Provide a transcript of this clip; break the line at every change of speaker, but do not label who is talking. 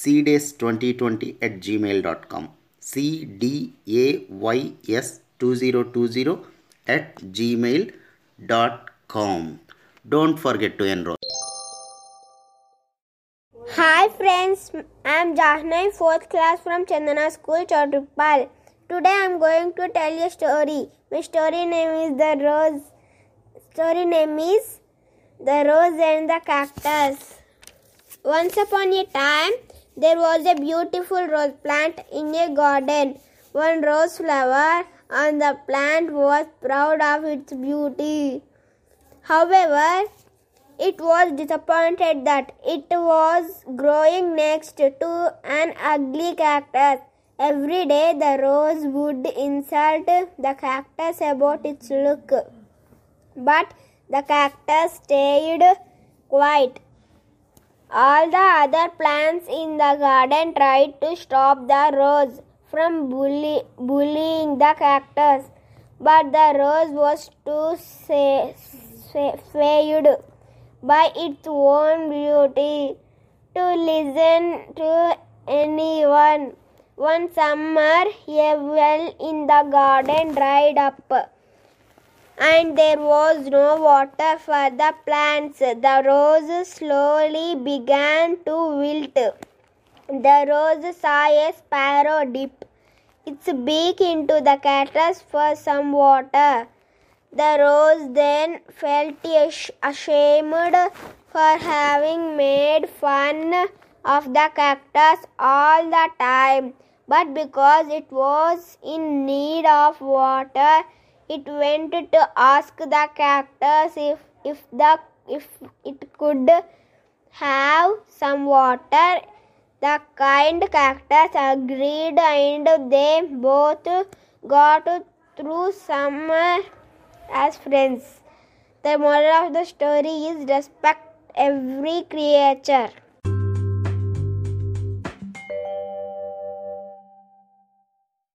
cdays2020 at gmail.com cdays2020 at gmail.com don't forget to enroll
Hi friends, I am Jahnavi, 4th class from Chandana School, Choutuppal. Today I am going to tell you a story. My story name is The Rose. Story name is The Rose and the Cactus. Once upon a time, there was a beautiful rose plant in a garden. One rose flower on the plant was proud of its beauty. However, it was disappointed that it was growing next to an ugly cactus. Every day the rose would insult the cactus about its look. But the cactus stayed quiet. All the other plants in the garden tried to stop the rose from bully- bullying the cactus, but the rose was too swayed by its own beauty to listen to anyone. One summer, a well in the garden dried up and there was no water for the plants. The rose slowly began to wilt. The rose saw a sparrow dip its beak into the cactus for some water. The rose then felt ashamed for having made fun of the cactus all the time, but because it was in need of water, it went to ask the cactus if, if the if it could have some water. The kind cactus agreed and they both got through summer as friends. The moral of the story is respect every creature.